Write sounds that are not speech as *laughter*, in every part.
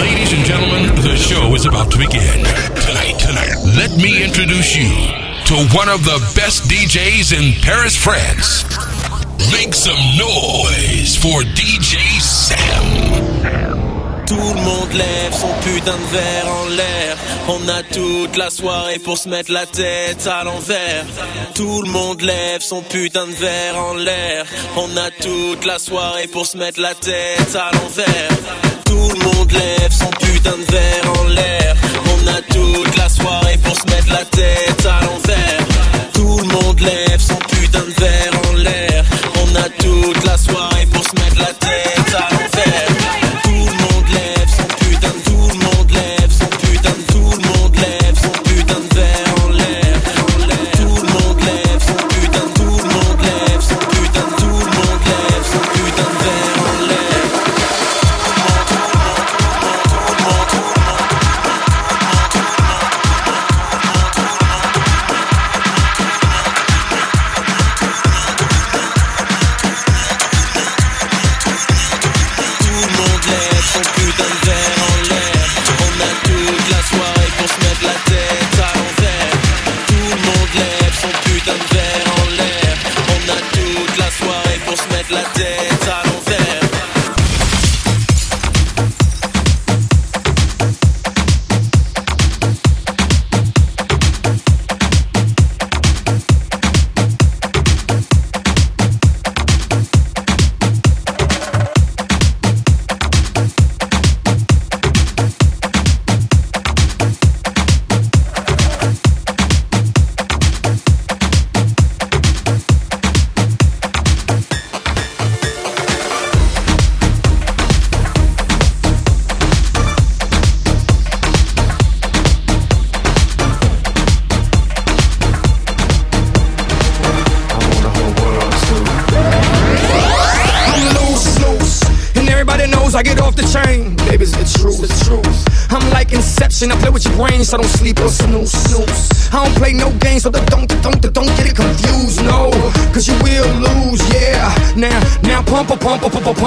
Ladies and gentlemen, the show is about to begin. Tonight, tonight, let me introduce you to one of the best DJs in Paris, France. Make some noise for DJ Sam. Tout le monde lève son putain de verre en l'air. On a toute la soirée pour se mettre la tête à l'envers. Tout le monde lève son putain de verre en l'air. On a toute la soirée pour se mettre la tête à l'envers. Tout le monde lève son putain de verre en l'air. On a toute la soirée pour se mettre la tête à l'envers. Tout le monde lève son putain de verre en l'air. On a toute la soirée pour se mettre la tête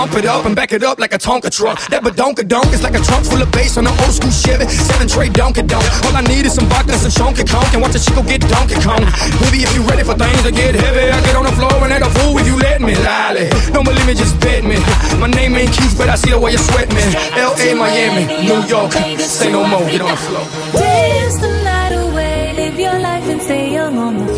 pump, it up and back it up like a Tonka truck. That badonka donk is like a trunk full of bass on an old school Chevy. Seven tray donkey donk. All I need is some vodka and some chunky conk and watch a chico get donkey kong. Baby, if you ready for things to get heavy, I get on the floor and act a fool if you let me, lolly. Don't believe me, just bet me. My name ain't Keith, but I see the way you sweat me. L.A., Miami, New York, say no more, get on the floor. Dance the night away, live your life and stay young on the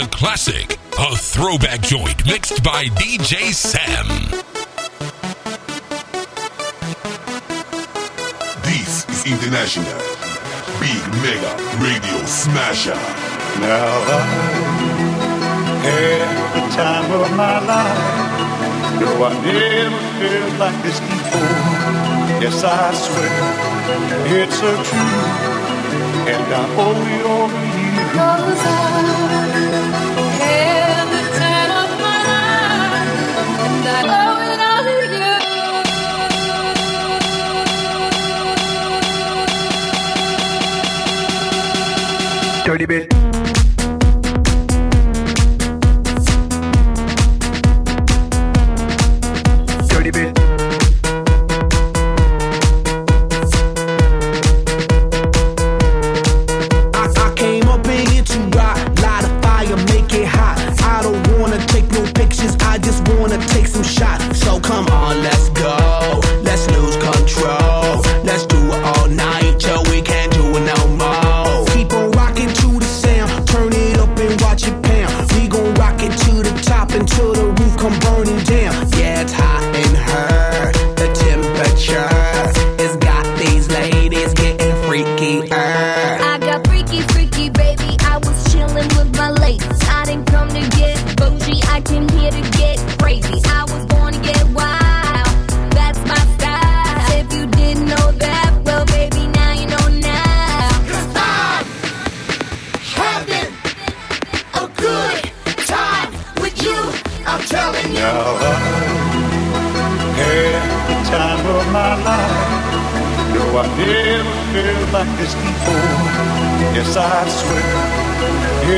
a classic, a throwback joint mixed by DJ Sam. This is International Big Mega Radio Smasher. Now I had the time of my life. No, I never felt like this before. Yes, I swear it's a truth, and I owe it all. debate Oh, I never felt like this before. Yes, I swear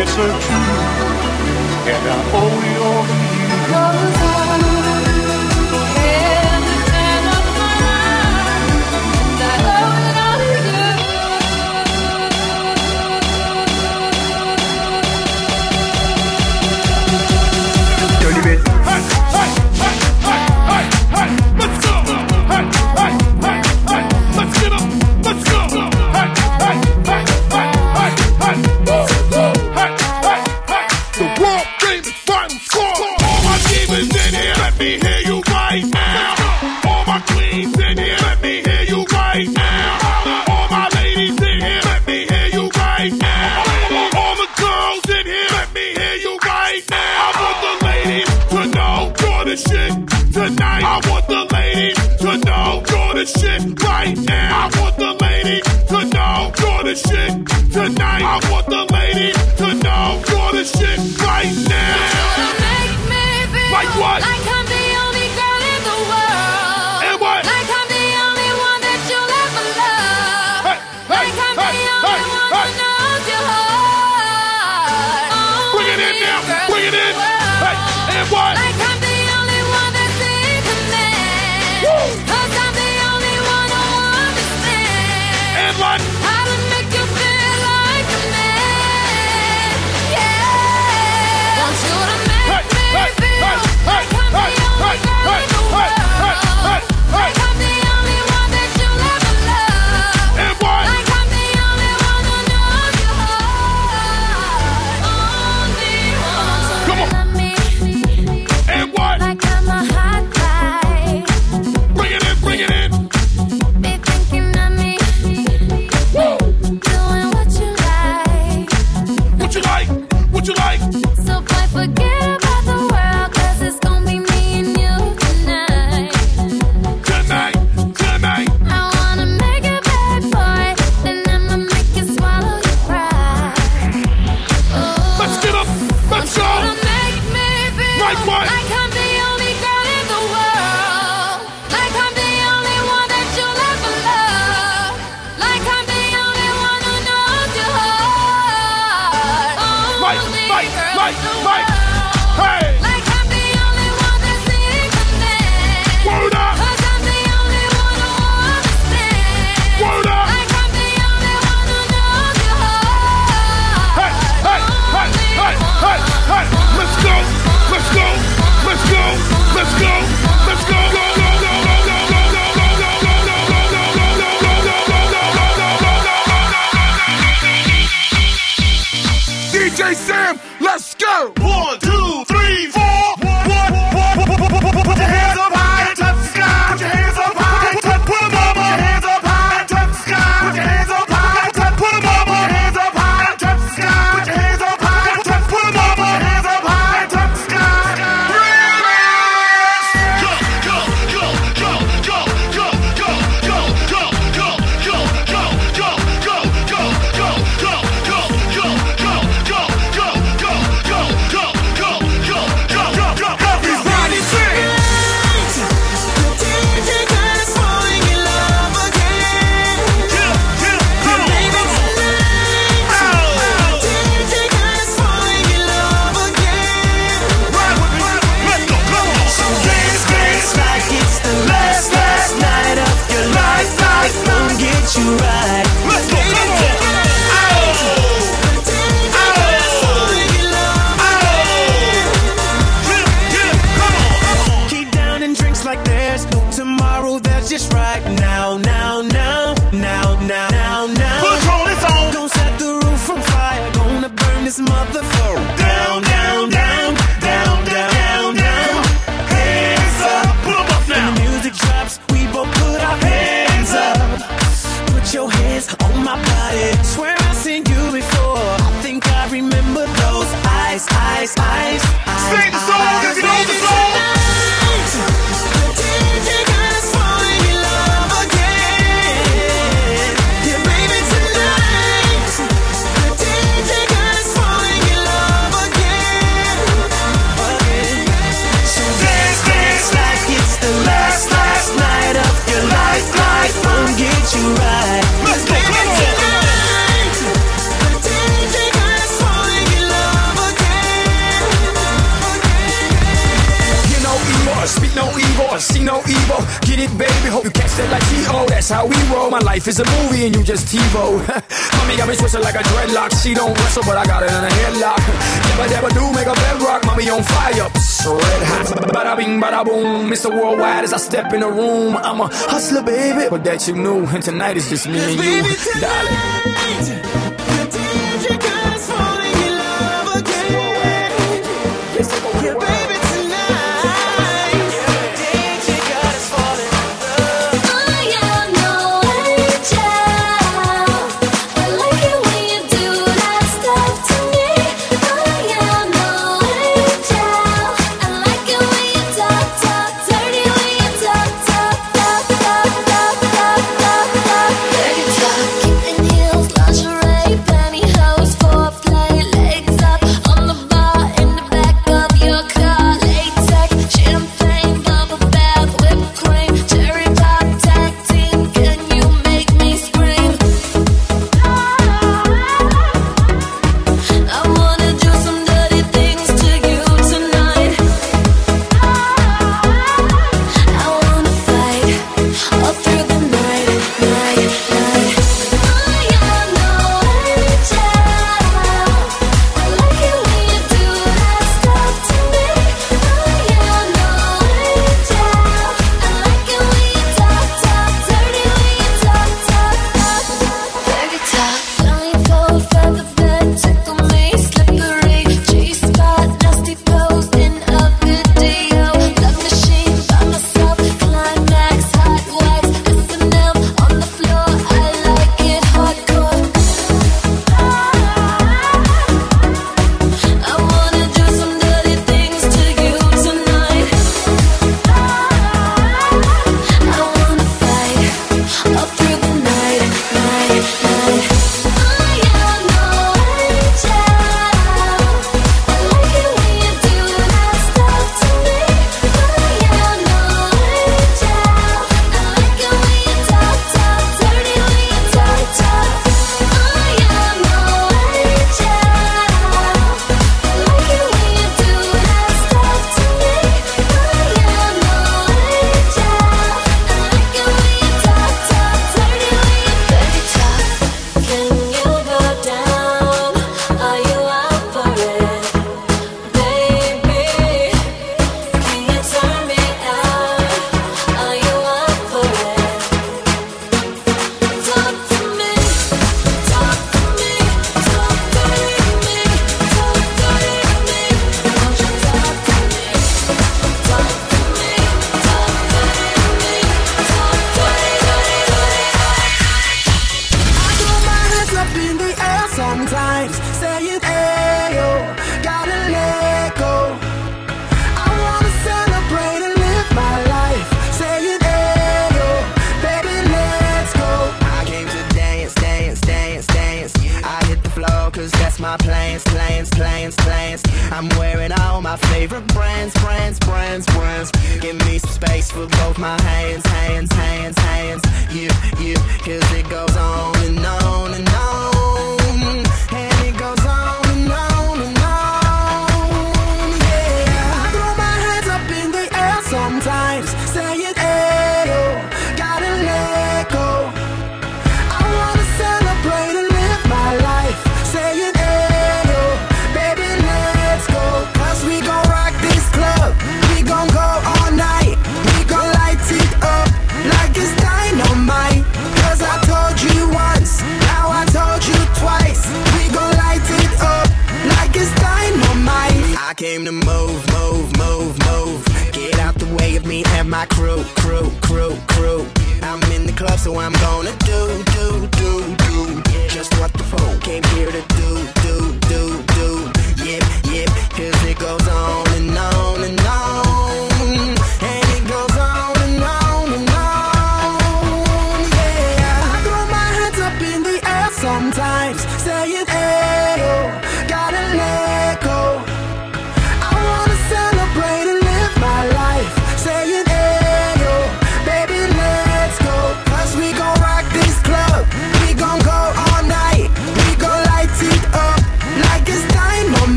it's so true, and I owe it all to you. Cause I the time life, and I owe it all to you. Dirty. you're right speak no evil see no evil. Get it, baby. Hope you catch that like T.O. That's how we roll. My life is a movie and you just TiVo. *laughs* Mommy got me twisted like a dreadlock. She don't wrestle, but I got it in a headlock. But never do make a bedrock. Mommy on fire, red hot. Bada bing, bada boom. Mr. Worldwide as I step in the room. I'm a hustler, baby, but that you knew. And tonight is just me and you, darling.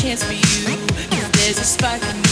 Chance for you? 'Cause there's a spark in you.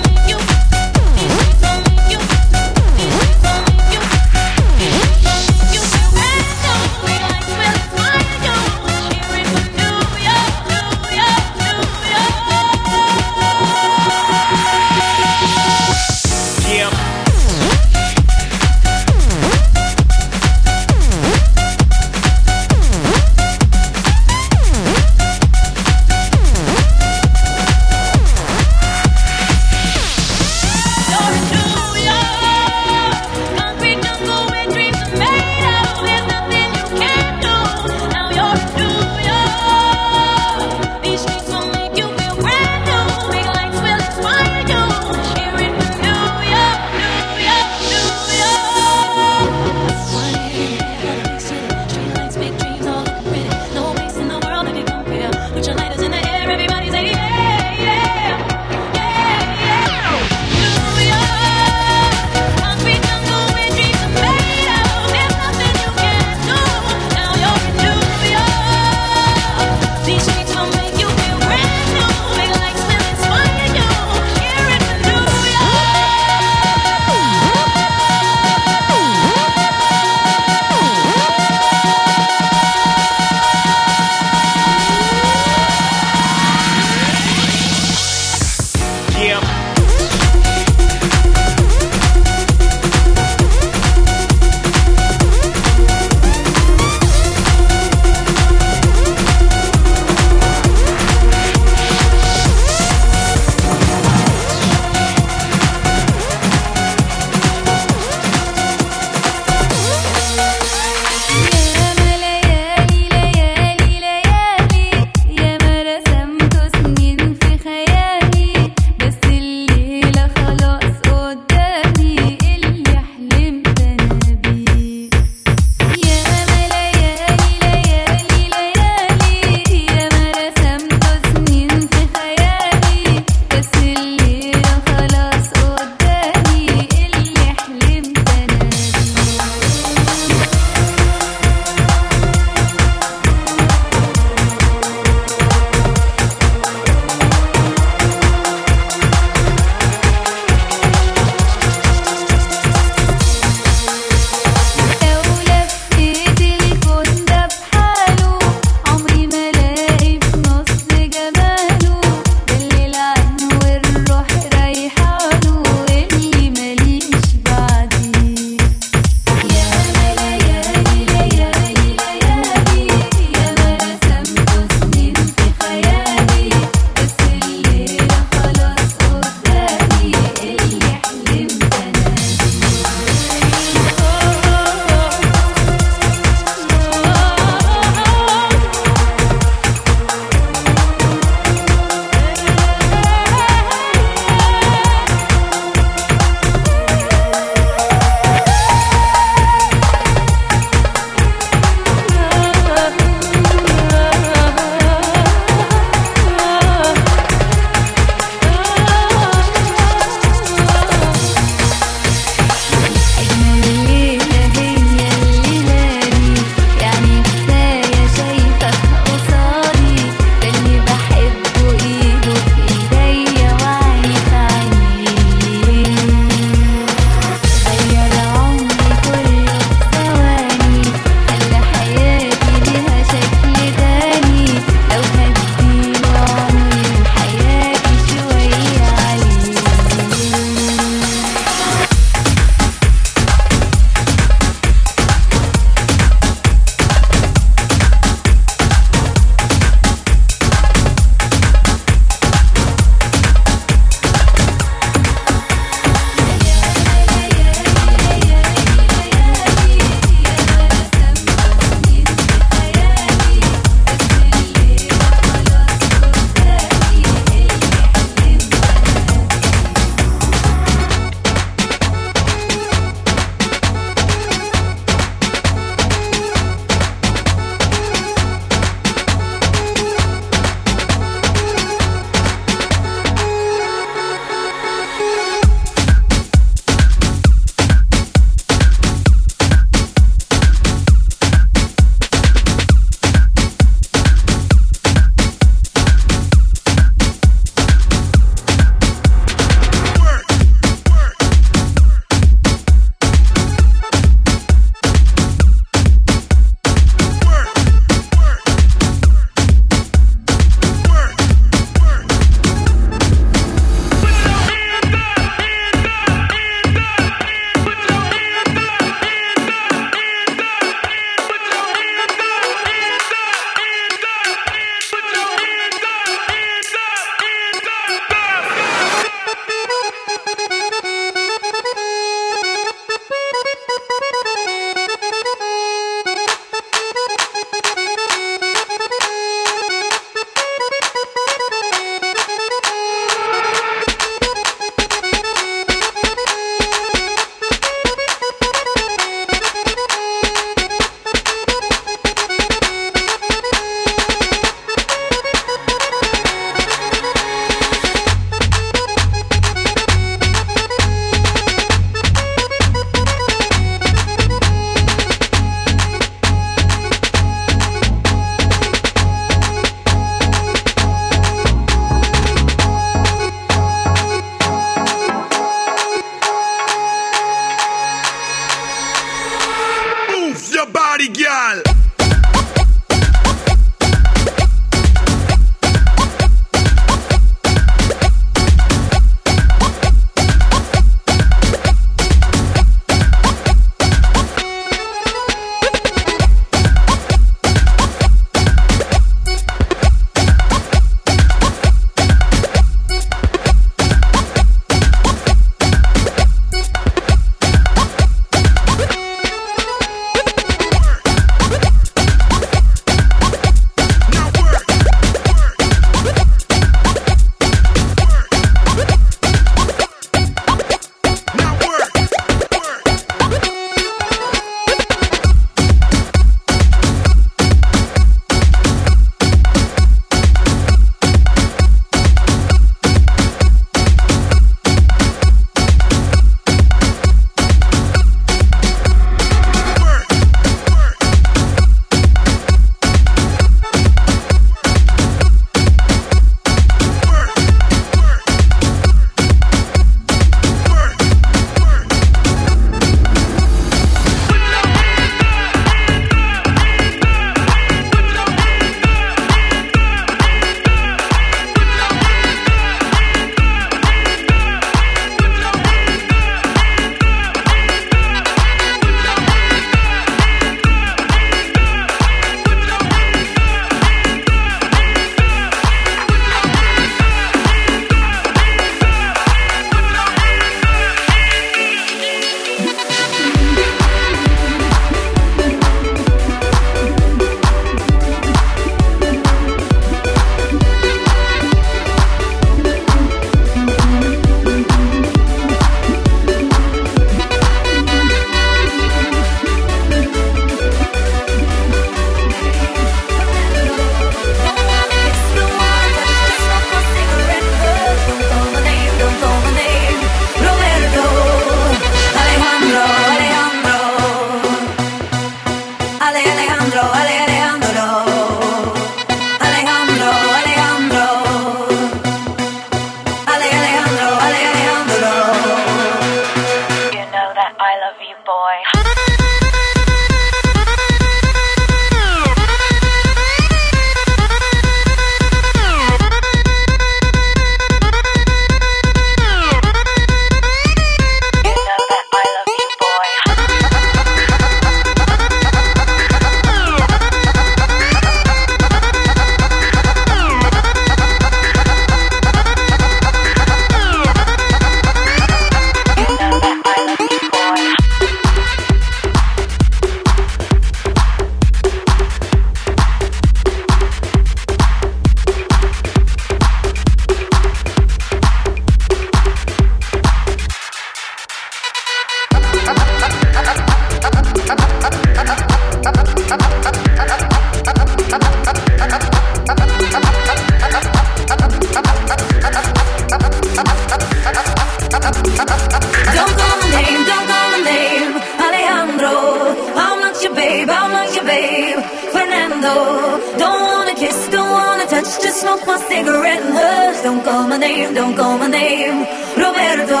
don't call my name, don't call my name. Roberto,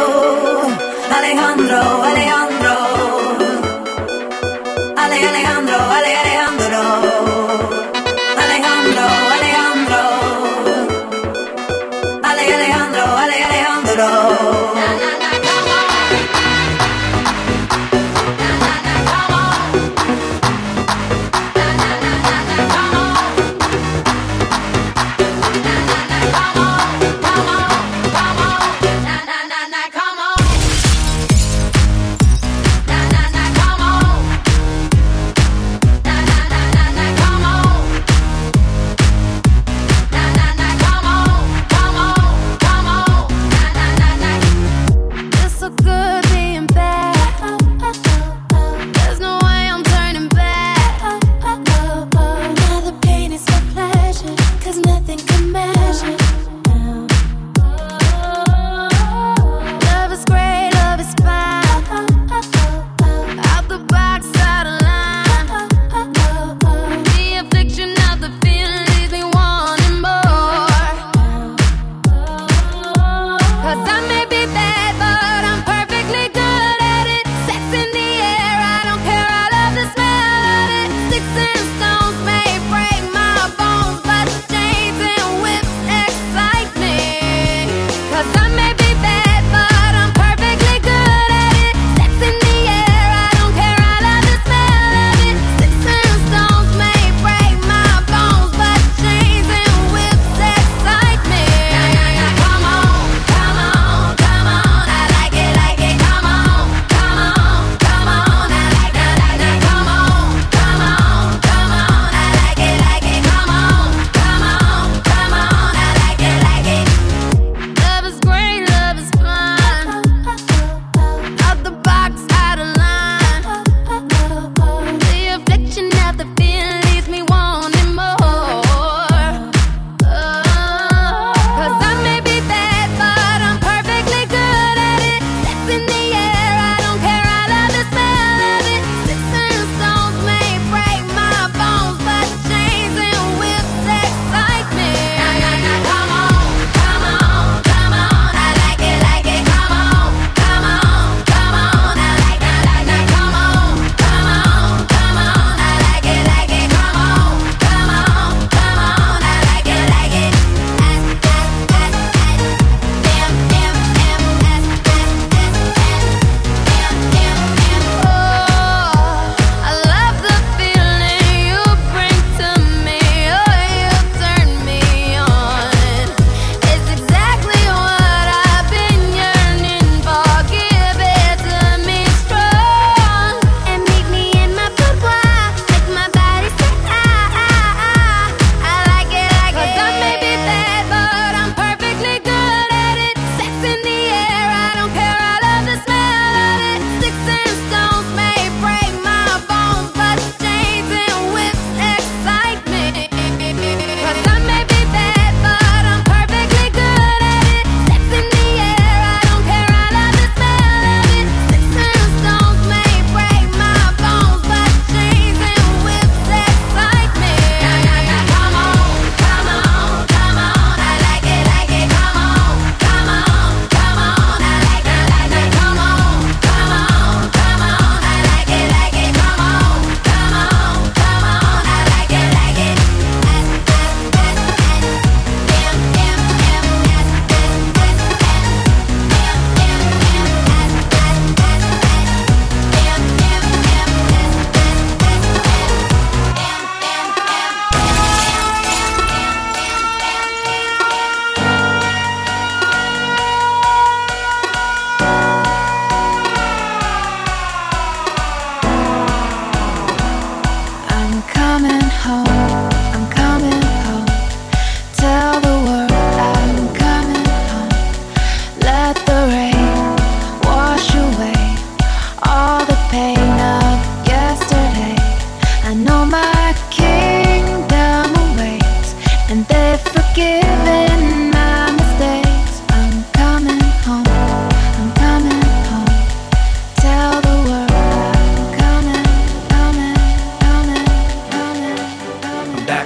Alejandro, Alejandro. Ale, Alejandro, Ale, Alejandro.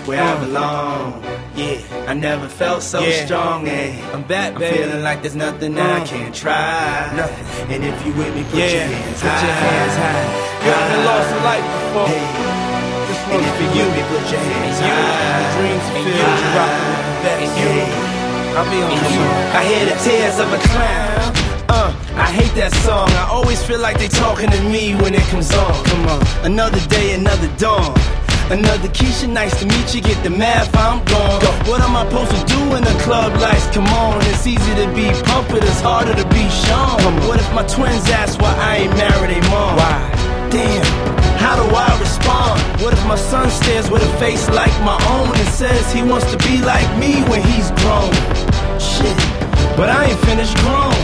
Where I belong. Yeah, I never felt so Yeah. strong, eh? I'm back, I'm baby. feeling like there's nothing that I Uh. can't try. Nothing. And if you with me, put Yeah, your hands put high. your hands high. You ever lost a life before? This And one's if for you you. with me, put your hands And you, high. the dreams And filled, you. you rockin' with the best. And you. I'll be on And you. you. I hear the tears of a clown. Uh, I hate that song. I always feel like they talking to me when it comes on. Come on, another day, another dawn. Another Keisha, nice to meet you. Get the math, I'm gone. What am I supposed to do in the club lights? Come on, it's easy to be pumped, but it's harder to be shown. What if my twins ask why I ain't married a mom? Why? Damn, how do I respond? What if my son stares with a face like my own and says he wants to be like me when he's grown? Shit, but I ain't finished grown.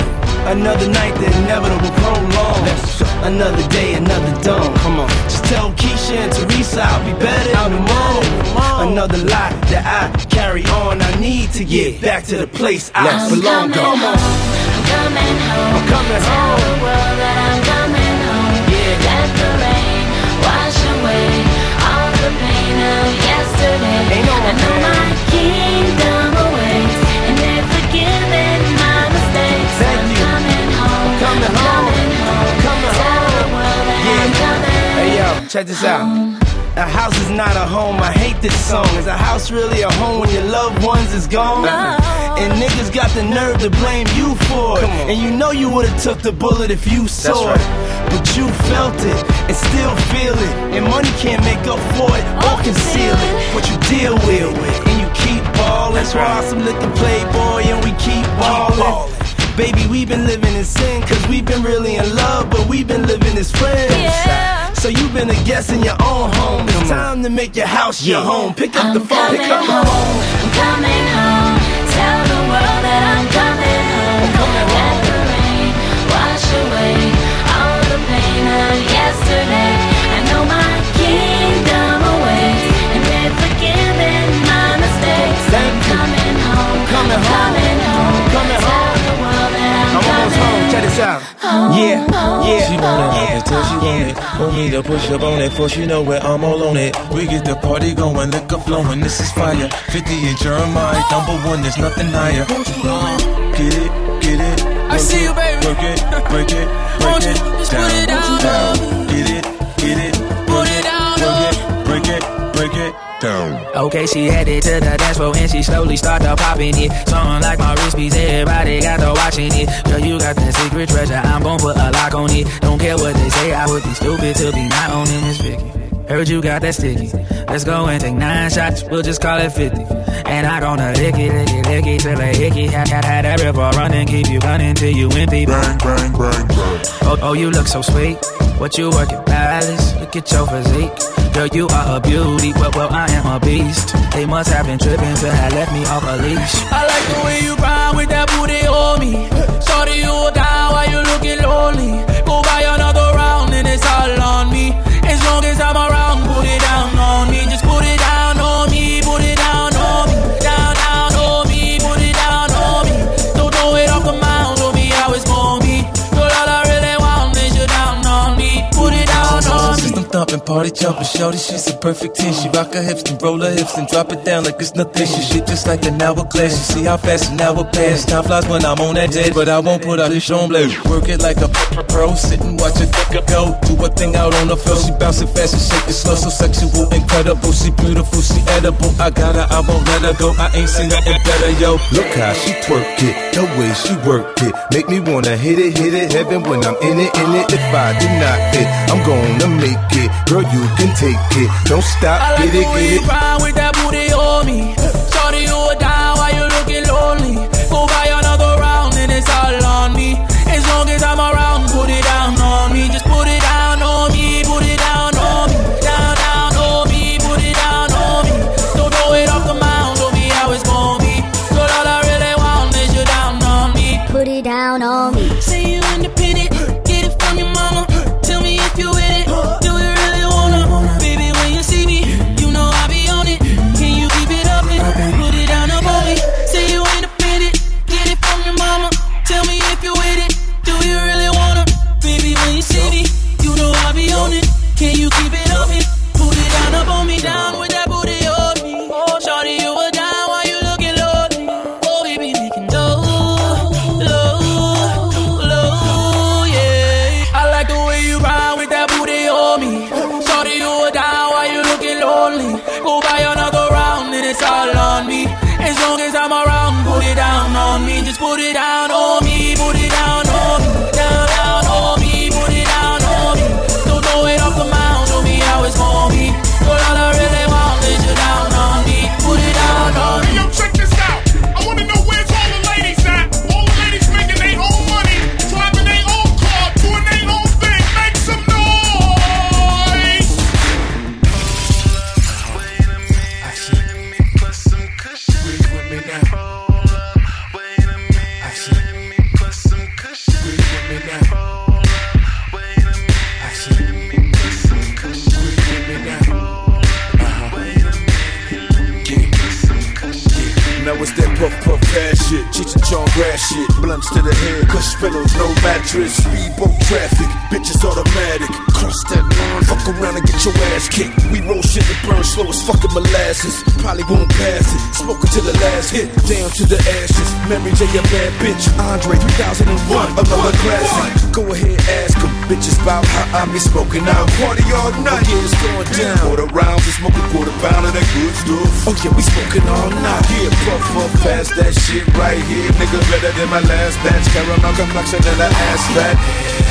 Another night, the inevitable prolong. Another day, another dawn. Come on, just tell Keisha and Teresa I'll be better out tomorrow. Another lie that I carry on. I need to get back to the place I I'm belong. coming Come on. home. I'm coming home. I'm coming Tell home. the world that I'm coming home. Yeah. Let the rain wash away all the pain of yesterday. Ain't no I know my kingdom awaits, and they're forgiving my mistakes. Thank I'm you. coming home. I'm coming home. Check this out. A house is not a home. I hate this song. Is a house really a home when your loved ones is gone? Uh-huh. And niggas got the nerve to blame you for it. And you know you would've took the bullet if you saw it. But you felt it and still feel it. And money can't make up for it or conceal it. What you deal with, and you keep ballin'. That's why some liquor playboy and we keep ballin'. Baby, we've been living in sin, cause we've been really in love, but we've been living as friends. So you've been a guest in your own home. It's time to make your house your home. Pick up the phone, pick coming up the home. I'm coming home. Tell the world that I'm coming home. Let the rain wash away all the pain of yesterday. I know my kingdom awaits, and they're forgiving my mistakes. I'm coming home. I'm home. coming home. Check this out. Yeah, yeah. She want it, I can tell she want it. Want me to push up on it, for she know where I'm all on it. We get the party going, liquor flowing, this is fire. 50 and Jeremih, number one, there's nothing higher. Get it, get it. I see you, baby. Work it, break it, Won't break it, just put down, it down, down. Get it, get it, Put it down, work it, break it, break it, Okay, she headed to the dance floor and she slowly started popping it. Something like my wrist piece, everybody got to watching it. Girl, you got that secret treasure, I'm gon' put a lock on it. Don't care what they say, I would be stupid to be not owning this Vicky. Heard you got that sticky. Let's go and take nine shots, we'll just call it 50. And I gonna lick it, lick it, lick it till I hickey. Had, had, had that river running, keep you running till you empty. Bang, bang, bang, bang. Oh, oh, you look so sweet. What you working, palace? Look at your physique. Girl, you are a beauty, well, well, I am a beast. They must have been tripping to have left me off a leash. I like the way you grind with that booty on me. Shorty, you down while you looking lonely. Thumping, party jumping, shorty, she's a perfect 10. She rock her hips and roll her hips and drop it down like it's nothing. She shit just like an hourglass. You see how fast an hour pass. Time flies when I'm on that jet, but I won't put out this on blade. Work it like a pro, sit and watch it go. Do a thing out on the floor, she bouncing fast and shake it slow. So sexual, incredible, she beautiful, she edible. I got her, I won't let her go. I ain't seen nothing better, yo. Look how she twerk it, the way she work it. Make me wanna hit it, hit it, heaven when I'm in it, in it. If I did not hit, I'm gonna make it. Girl, you can take it. Don't stop, I like get it, the way get you it. with that booty on me. Hit, down to the ashes. Mary J a bad bitch, Andre 3001, another classic. Go ahead, ask them, bitches about how I be smoking out, party all night. Oh, yeah, it's going down. Quarter rounds, we smoking quarter pound of that good stuff. Oh yeah, we smoking all night. Yeah, puff up past that shit right here, nigga. Better than my last batch. Caramel complexion and an ass fat.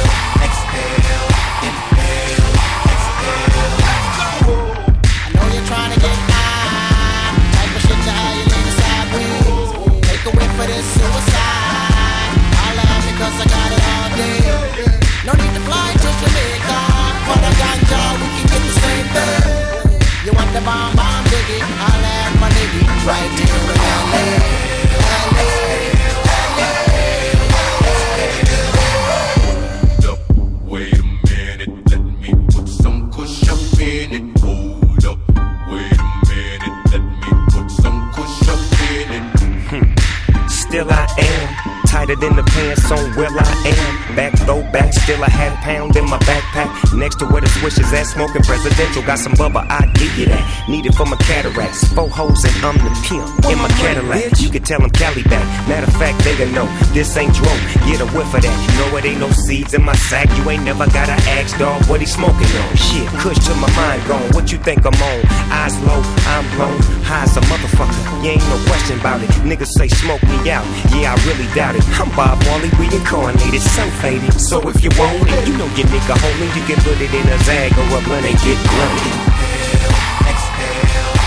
Pants on where I am. Back though back, still a half pound in my backpack. Next to where the swishes at, smoking presidential. Got some bubba, I give you that. Need it for my cataracts. Four hoes and I'm the pimp in my Cadillac. You can tell them Cali back. Matter of fact, they know this ain't dro. Get a whiff of that. You know it ain't no seeds in my sack. You ain't never gotta ask dog what he smoking on. Shit, kush to my mind gone. What you think I'm on? Eyes low, I'm blown. High as a motherfucker. You ain't no question about it. Niggas say smoke me out. Yeah, I really doubt it. I'm Bob Marley, reincarnated, so faded. So if you want it, you know your nigga homie. You can put it in a zag or a blunt and get blunted. I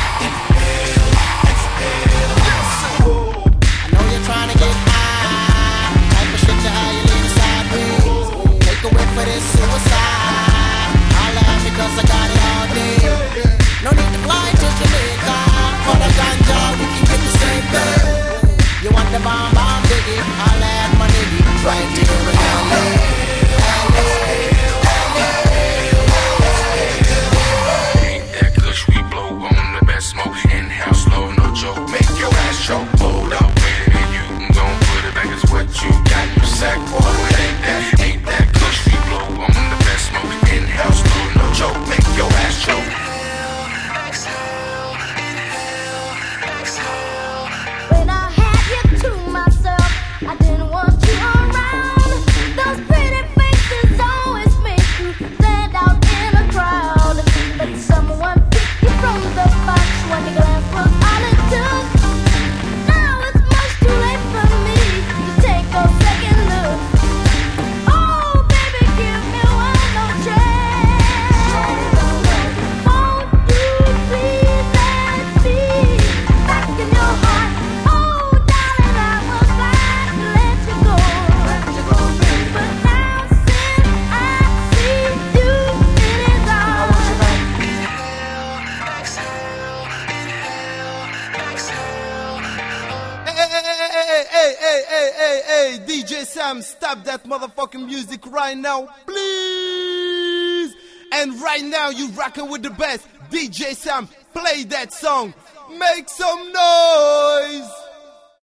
rocking with the best. DJ Sam, play that song. Make some noise.